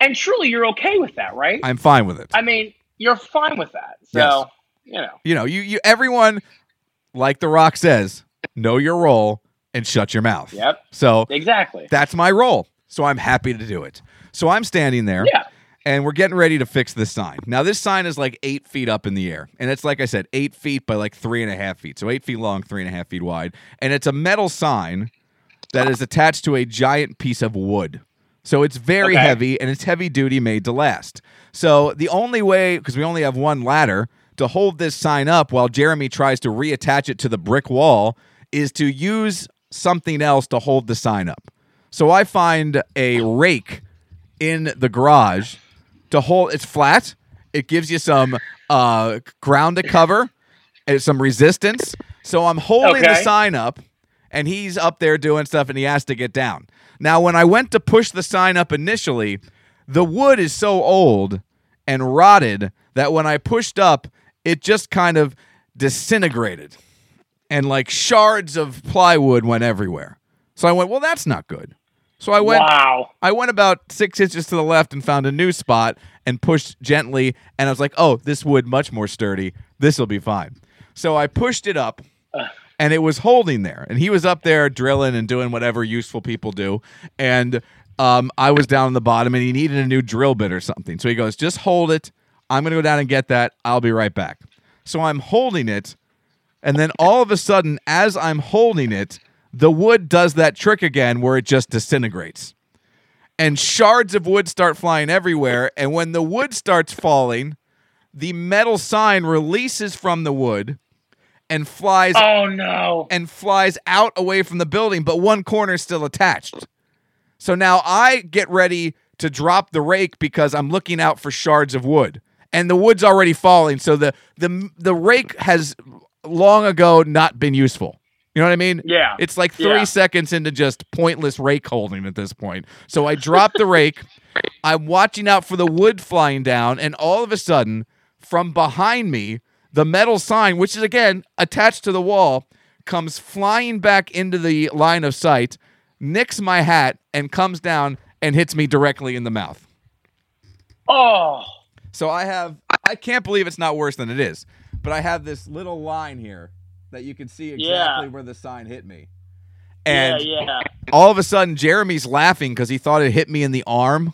And truly you're okay with that, right? I'm fine with it. I mean, you're fine with that. So, Yes. you know. you know, you, you everyone, like The Rock says, know your role and shut your mouth. Yep. So Exactly. that's my role. So I'm happy to do it. So I'm standing there. Yeah. and we're getting ready to fix this sign. Now, this sign is like eight feet up in the air, and it's like I said, eight feet by like three and a half feet, so eight feet long, three and a half feet wide, and it's a metal sign that is attached to a giant piece of wood. So it's very Okay. heavy and it's heavy duty, made to last. So the only way, because we only have one ladder to hold this sign up while Jeremy tries to reattach it to the brick wall, is to use something else to hold the sign up. So I find a rake in the garage to hold it's flat. It gives you some uh ground to cover and some resistance. So i'm holding the sign up and he's up there doing stuff and he has to get down. Now when i went to push the sign up initially the wood is so old and rotted that when i pushed up it just kind of disintegrated and like shards of plywood went everywhere so i went well that's not good So I went wow. I went about six inches to the left and found a new spot and pushed gently. And I was like, oh, this wood much more sturdy. This will be fine. So I pushed it up and it was holding there. And he was up there drilling and doing whatever useful people do. And um, I was down on the bottom and he needed a new drill bit or something. So he goes, just hold it. I'm going to go down and get that. I'll be right back. So I'm holding it. And then all of a sudden, as I'm holding it, the wood does that trick again where it just disintegrates. And shards of wood start flying everywhere. And when the wood starts falling, the metal sign releases from the wood and flies Oh no. and flies out away from the building, but one corner is still attached. So now I get ready to drop the rake because I'm looking out for shards of wood. And the wood's already falling, so the the the rake has long ago not been useful. You know what I mean? Yeah. It's like three Yeah. seconds into just pointless rake holding at this point. So I drop the rake. I'm watching out for the wood flying down, and all of a sudden, from behind me, the metal sign, which is again attached to the wall, comes flying back into the line of sight, nicks my hat, and comes down and hits me directly in the mouth. Oh. So I have, I can't believe it's not worse than it is, but I have this little line here that you can see exactly Yeah. where the sign hit me. And yeah, yeah. all of a sudden, Jeremy's laughing because he thought it hit me in the arm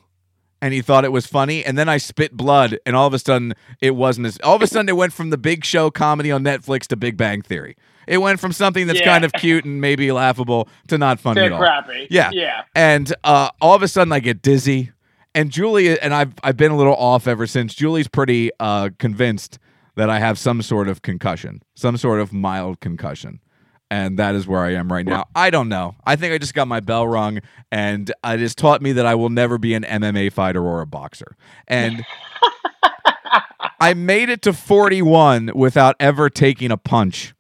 and he thought it was funny. And then I spit blood, and all of a sudden, it wasn't as. All of a sudden, it went from the big show comedy on Netflix to Big Bang Theory. It went from something that's Yeah. kind of cute and maybe laughable to not funny They're at all. crappy. Yeah. Yeah. And uh, all of a sudden, I get dizzy. And Julie and I've I've been a little off ever since. Julie's pretty uh, convinced that I have some sort of concussion, some sort of mild concussion, and that is where I am right now. I don't know. I think I just got my bell rung, and it has taught me that I will never be an MMA fighter or a boxer. And I made it to 41 without ever taking a punch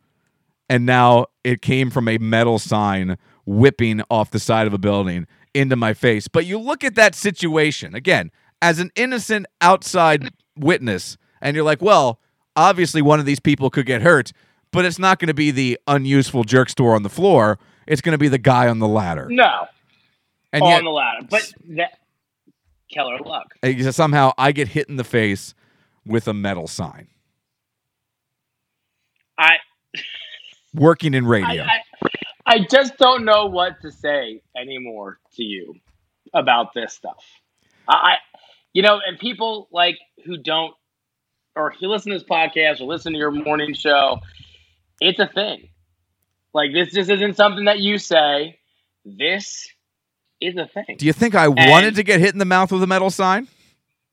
and now it came from a metal sign whipping off the side of a building into my face. But you look at that situation again as an innocent outside witness, and you're like, well, obviously one of these people could get hurt, but it's not going to be the unuseful jerk store on the floor. It's going to be the guy on the ladder. No. And on yet, the ladder. But that killer luck. uh, somehow I get hit in the face with a metal sign I working in radio. I I just don't know what to say anymore to you about this stuff. I, I you know, and people like who don't or who listen to this podcast or listen to your morning show, it's a thing. Like this just isn't something that you say. This is a thing. Do you think I wanted to get hit in the mouth with a metal sign?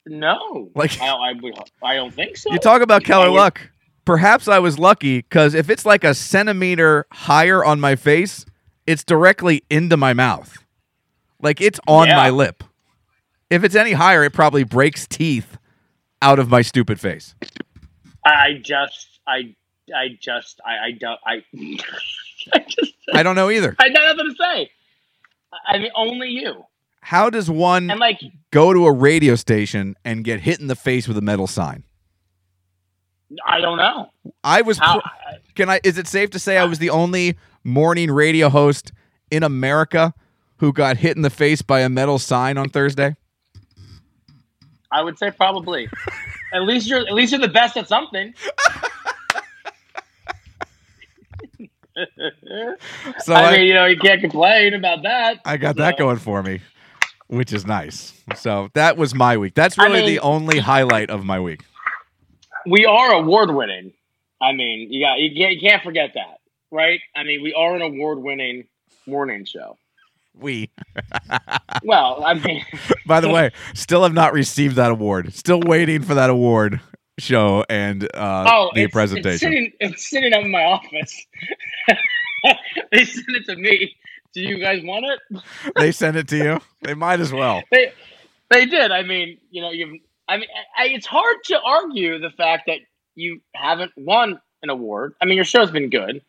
no, Like- I, I, I don't think so. You talk about Keller I luck. Perhaps I was lucky because if it's like a centimeter higher on my face, it's directly into my mouth. Like it's on Yeah. my lip. If it's any higher, it probably breaks teeth out of my stupid face. I just, I, I just, I, I don't, I, I just, I don't know either. I got nothing to say. I mean, only you. How does one And like, go to a radio station and get hit in the face with a metal sign? I don't know. I was. How, can I? Is it safe to say I was the only morning radio host in America who got hit in the face by a metal sign on Thursday? I would say probably. at least you're, at least you're the best at something. So I I, mean, you know, you can't complain about that. I got that going for me, which is nice. So that was my week. That's I really mean- the only highlight of my week. We are award winning. I mean, you got you can't, you can't forget that, right? I mean, we are an award winning morning show. We, Well, I mean, by the way, still have not received that award. Still waiting for that award show and uh, oh, the it's, presentation. It's sitting, it's sitting up in my office. they sent it to me. Do you guys want it? they sent it to you. They might as well. They they did. I mean, you know, you. I mean, I, it's hard to argue the fact that you haven't won an award. I mean, your show's been good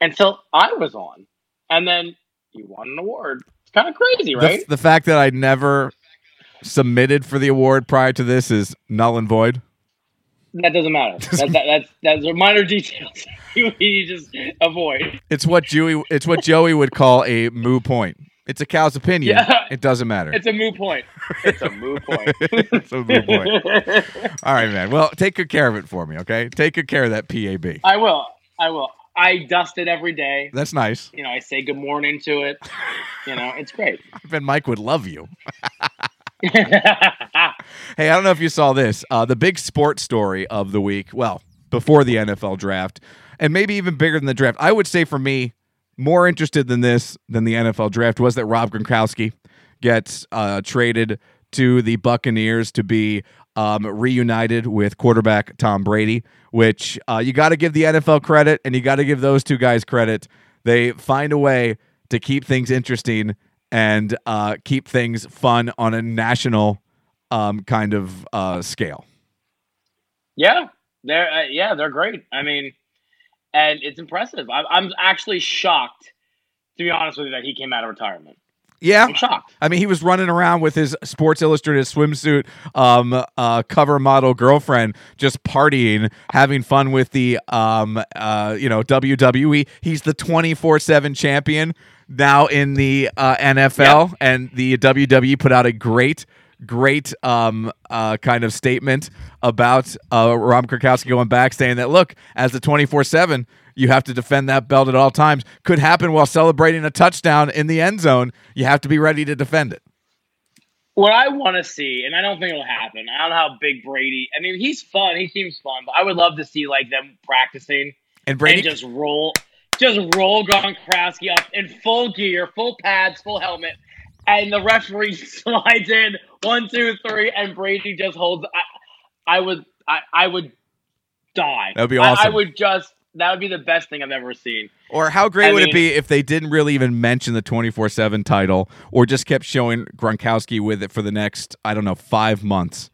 until I was on, and then you won an award. It's kind of crazy, right? The, fact that I never submitted for the award prior to this is null and void. that doesn't matter. That, that, that's that's are minor details you, you just avoid. It's what Joey. It's what Joey would call a moo point. It's a cow's opinion. Yeah. It doesn't matter. It's a moot point. It's a moot point. It's a moot point. All right, man. Well, take good care of it for me, okay? Take good care of that PAB. I will. I will. I dust it every day. That's nice. You know, I say good morning to it. You know, it's great. I bet Mike would love you. Hey, I don't know if you saw this. Uh, the big sports story of the week, well, before the NFL draft, and maybe even bigger than the draft, I would say for me, more interested than this, than the NFL draft, was that Rob Gronkowski gets uh, traded to the Buccaneers to be um, reunited with quarterback Tom Brady, which uh, you got to give the NFL credit and you got to give those two guys credit. They find a way to keep things interesting and uh, keep things fun on a national um, kind of uh, scale. yeah, they're uh, yeah, they're great. I mean, and it's impressive. I'm, I'm actually shocked, to be honest with you, that he came out of retirement. Yeah, I'm shocked. I mean, he was running around with his Sports Illustrated swimsuit um, uh, cover model girlfriend, just partying, having fun with the um, uh, you know WWE. He's the twenty four seven champion now in the uh, NFL, and the WWE put out a great. Great um, uh, kind of statement about uh, Rob Gronkowski going back, saying that look, as the twenty four seven, you have to defend that belt at all times. Could happen while celebrating a touchdown in the end zone. You have to be ready to defend it. What I want to see, and I don't think it'll happen. I don't know how big Brady. I mean, he's fun. He seems fun, but I would love to see like them practicing And Brady, and just roll, just roll Gronkowski up in full gear, full pads, full helmet, and the referee slides in one, two, three, and Brady just holds. I, I would, I, I would die. That would be I- I, would just. That would be the best thing I've ever seen. or how great I would it be if they didn't really even mention the twenty four seven title, or just kept showing Gronkowski with it for the next I don't know five months,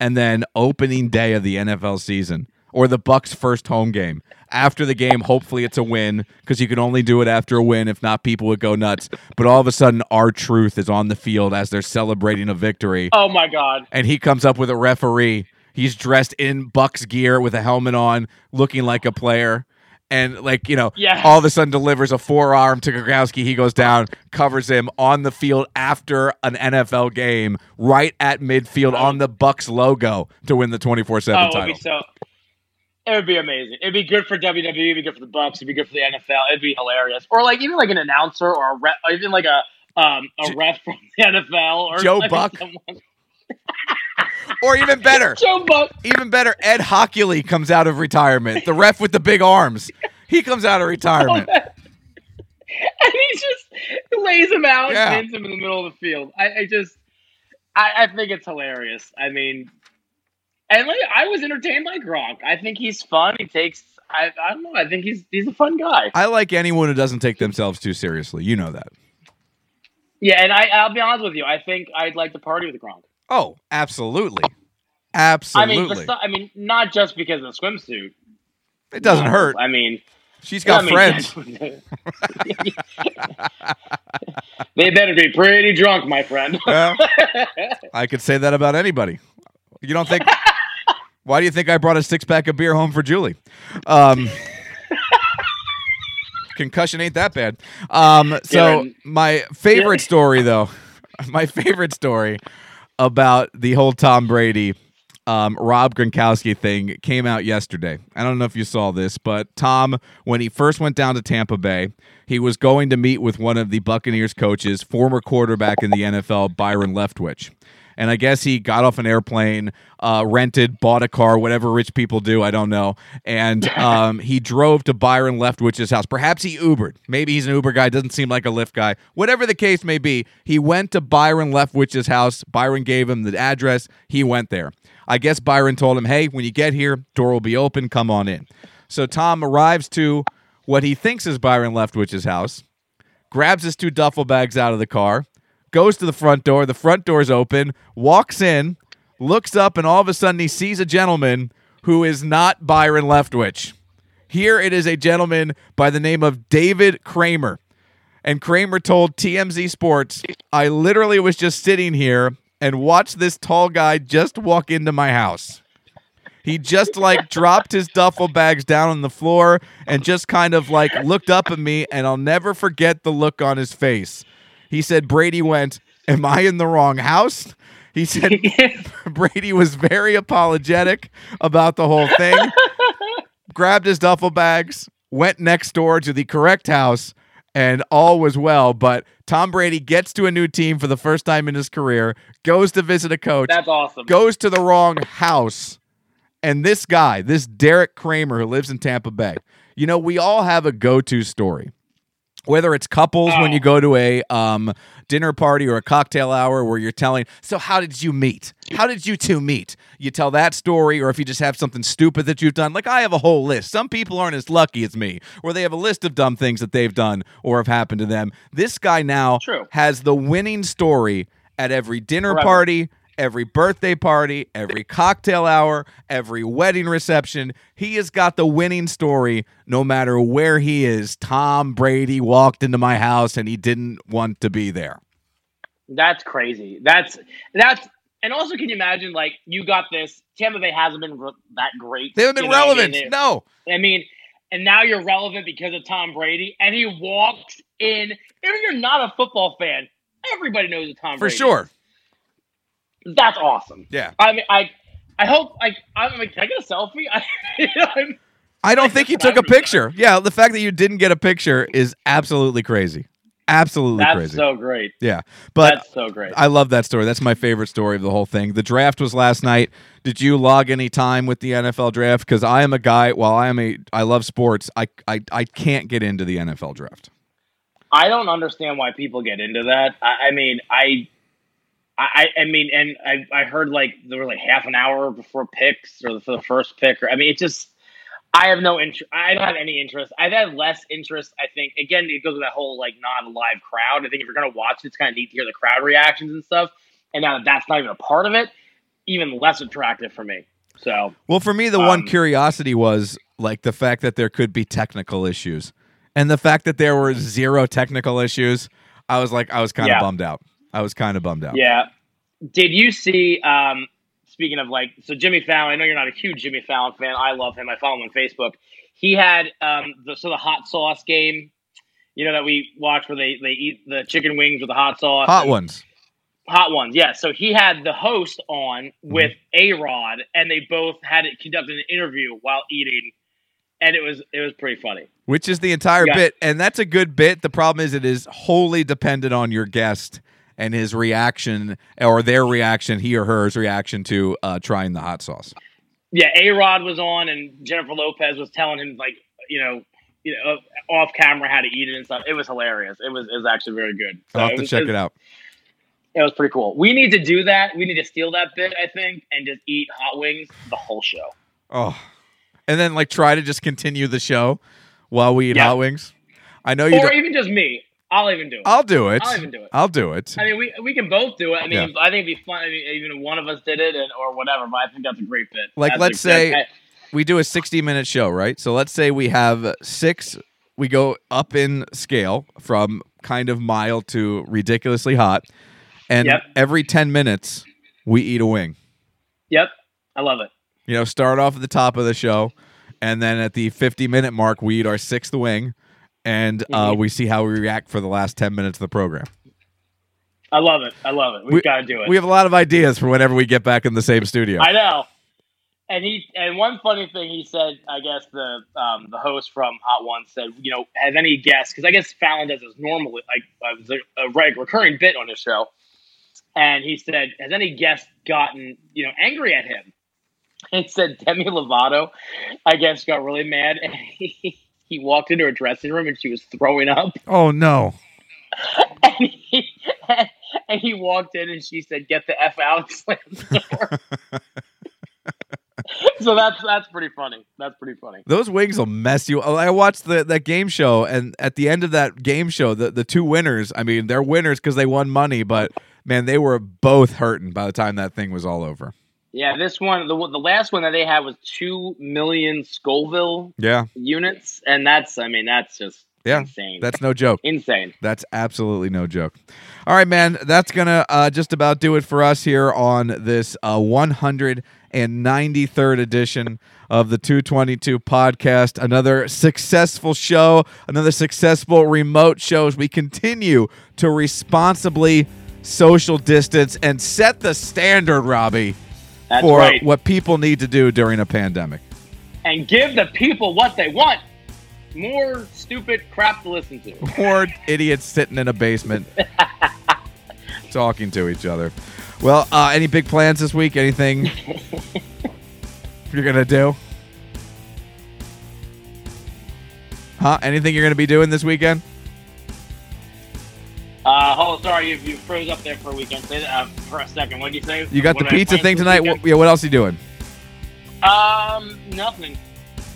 and then opening day of the NFL season or the Bucs' first home game. After the game, hopefully it's a win because you can only do it after a win. If not, people would go nuts. But all of a sudden, R-Truth is on the field as they're celebrating a victory. Oh my god! and he comes up with a referee. He's dressed in Bucs gear with a helmet on, looking like a player. And like, you know, Yes. all of a sudden delivers a forearm to Gronkowski. He goes down, covers him on the field after an NFL game, right at midfield oh. on the Bucs logo to win the 24 Oh, 7 it title. so. It would be amazing. It'd be good for WWE. It'd be good for the Bucs. It'd be good for the NFL. It'd be hilarious. Or like even like an announcer or a ref, even like a um a ref from the NFL or Joe like Buck. Or even better, Joe Buck. even better, Ed Hochuli comes out of retirement. The ref with the big arms. He comes out of retirement. and he just lays him out Yeah. and hits him in the middle of the field. I, I just, I, I think it's hilarious. I mean, and like I was entertained by Gronk. I think he's fun. He takes. I, I don't know. I think he's he's a fun guy. I like anyone who doesn't take themselves too seriously. You know that. Yeah, and I, I'll be honest with you. I think I'd like to party with Gronk. Oh, absolutely. Absolutely. I mean, I mean, not just because of the swimsuit. it doesn't No, hurt. I mean, She's got I mean, friends. they better be pretty drunk, my friend. Well, I could say that about anybody. You don't think? Why do you think I brought a six pack of beer home for Julie? Um, concussion ain't that bad. Um, so Yeah. my favorite story, though, my favorite story about the whole Tom Brady, um, Rob Gronkowski thing came out yesterday. I don't know if you saw this, but Tom, when he first went down to Tampa Bay, he was going to meet with one of the Buccaneers coaches, former quarterback in the NFL, Byron Leftwich. And I guess he got off an airplane, uh, rented, bought a car, whatever rich people do, I don't know. And um, he drove to Byron Leftwich's house. Perhaps he Ubered. Maybe he's an Uber guy, doesn't seem like a Lyft guy. Whatever the case may be, he went to Byron Leftwich's house. Byron gave him the address. He went there. I guess Byron told him, hey, when you get here, door will be open, come on in. So Tom arrives to what he thinks is Byron Leftwich's house, grabs his two duffel bags out of the car, goes to the front door. The front door's open, walks in, looks up, and all of a sudden he sees a gentleman who is not Byron Leftwich. Here it is a gentleman by the name of David Kramer. And Kramer told TMZ Sports, I literally was just sitting here and watched this tall guy just walk into my house. He just like dropped his duffel bags down on the floor and just kind of like looked up at me, and I'll never forget the look on his face. He said Brady went, "Am I in the wrong house?" He said Brady was very apologetic about the whole thing. grabbed his duffel bags, went next door to the correct house, and all was well. But Tom Brady gets to a new team for the first time in his career, goes to visit a coach, That's awesome. goes to the wrong house. And this guy, this Derek Kramer who lives in Tampa Bay, you know, we all have a go to story. Whether it's couples when you go to a um, dinner party or a cocktail hour where you're telling, so how did you meet? How did you two meet? You tell that story, or if you just have something stupid that you've done. Like I have a whole list. Some people aren't as lucky as me, where they have a list of dumb things that they've done or have happened to them. This guy now True. has the winning story at every dinner Forever. party, every birthday party, every cocktail hour, every wedding reception. He has got the winning story no matter where he is. Tom Brady walked into my house and he didn't want to be there. That's crazy. That's that's and also can you imagine like you got this Tampa Bay hasn't been re- that great. They haven't been know, relevant. No. I mean, and now you're relevant because of Tom Brady, and he walks in. If you're not a football fan, everybody knows who Tom For Brady. sure. That's awesome. Yeah. I mean, I I hope like I'm like, can I get a selfie? I, I'm- I don't think you took a picture. Yeah, the fact that you didn't get a picture is absolutely crazy. Absolutely that's crazy. so great. yeah. But that's so great. I love that story. That's my favorite story of the whole thing. The draft was last night. Did you log any time with the NFL draft? Because I am a guy. While I am a, I love sports. I, I, I can't get into the NFL draft. I don't understand why people get into that. I, I mean, I, I, I mean, and I, I heard like there was like half an hour before picks or for the first pick. Or I mean, it just, I have no interest. I don't have any interest. I've had less interest. I think again, it goes with that whole like not a live crowd. I think if you're gonna watch it's kind of neat to hear the crowd reactions and stuff. And now that that's not even a part of it, even less attractive for me. So Well, for me, the one Um, curiosity was like the fact that there could be technical issues, and the fact that there were zero technical issues. I was like, I was kind of Yeah. bummed out. I was kind of bummed out. Yeah. Did you see? Um, speaking of like, so Jimmy Fallon. I know you're not a huge Jimmy Fallon fan. I love him. I follow him on Facebook. He had um, the so the hot sauce game. You know that we watch where they they eat the chicken wings with the hot sauce. Hot and- ones. Hot ones, yeah. So he had the host on with Mm-hmm. A Rod, and they both had it conducted an interview while eating, and it was it was pretty funny. which is the entire Yeah. bit and that's a good bit the problem is it is wholly dependent on your guest and his reaction or their reaction he or her's reaction to uh, trying the hot sauce yeah, A Rod was on, and Jennifer Lopez was telling him like, you know, you know, off camera how to eat it and stuff. It was hilarious. It was it was actually very good. So i'll have to was, check was, it out It was pretty cool. We need to do that. We need to steal that bit, I think, and just eat hot wings the whole show. oh and then like try to just continue the show while we eat Yeah. hot wings i know you Or don't even just me. I'll even do it. i'll do it I'll even do it. i'll do it I mean, we we can both do it. I mean, Yeah. I think it'd be fun. I mean, even one of us did it, and, or whatever. But I think that's a great bit. Like, That's let's say- we do a 60 minute show right so let's say we have six we go up in scale from kind of mild to ridiculously hot and Yep. every 10 minutes we eat a wing Yep, I love it. you know, start off at the top of the show, and then at the 50 minute mark, we eat our sixth wing, and uh, Mhm. we see how we react for the last 10 minutes of the program. I love it. I love it. We've We- got to do it. We have a lot of ideas for whenever we get back in the same studio. I know. And he and one funny thing he said, I guess the um, the host from Hot One said, you know, has any guests? Because I guess Fallon does this normally, like uh, it's a, a reg- recurring bit on his show. And he said, has any guest gotten you know angry at him? And he said Demi Lovato, I guess, got really mad, and he, he walked into her dressing room and she was throwing up. oh, no. And he, and he walked in and she said, "Get the f out!" so that's that's pretty funny. That's pretty funny. Those wings will mess you. I watched the that game show, and at the end of that game show, the, the two winners. I mean, they're winners because they won money, but man, they were both hurting by the time that thing was all over. Yeah, this one, the the last one that they had was two million Scoville Yeah, units, and that's I mean that's just Yeah, insane. that's no joke. insane. That's absolutely no joke. All right, man. That's gonna uh, just about do it for us here on this uh, 293rd edition of the 222 podcast. Another successful show, another successful remote show as we continue to responsibly social distance and set the standard, Robbie, That's for right. what people need to do during a pandemic. and give the people what they want. More stupid crap to listen to. More idiots sitting in a basement talking to each other. Well, uh, any big plans this week? Anything you're going to do? Huh? Anything you're going to be doing this weekend? Uh, hold sorry, you, you froze up there for a weekend. Say that, uh, for a second. What did you say? You got What the pizza thing tonight. What, yeah, what else are you doing? Um, nothing.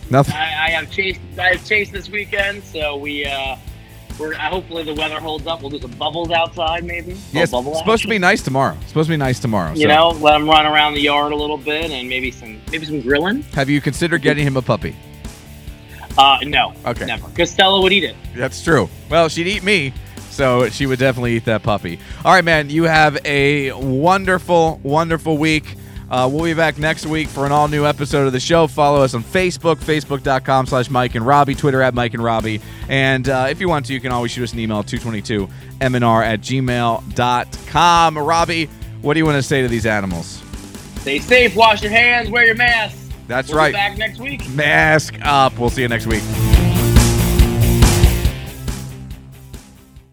Nothing. I, I have chased. I have chased this weekend, so we. uh we're, uh, hopefully the weather holds up. We'll do some bubbles outside, maybe. It's bubble supposed to be nice tomorrow. It's supposed to be nice tomorrow. You so. know, let him run around the yard a little bit, and maybe some maybe some grilling. Have you considered getting him a puppy? Uh, no, Okay. never. Because Stella would eat it. That's true. Well, she'd eat me, so she would definitely eat that puppy. All right, man. You have a wonderful, wonderful week. Uh, we'll be back next week for an all new episode of the show. Follow us on Facebook, facebook.com slash Mike and Robbie, Twitter at Mike and Robbie. And uh, if you want to, you can always shoot us an email, 222mnr at gmail.com. Robbie, what do you want to say to these animals? Stay safe. Wash your hands. Wear your mask. That's We'll right. Be back next week. Mask up. We'll see you next week.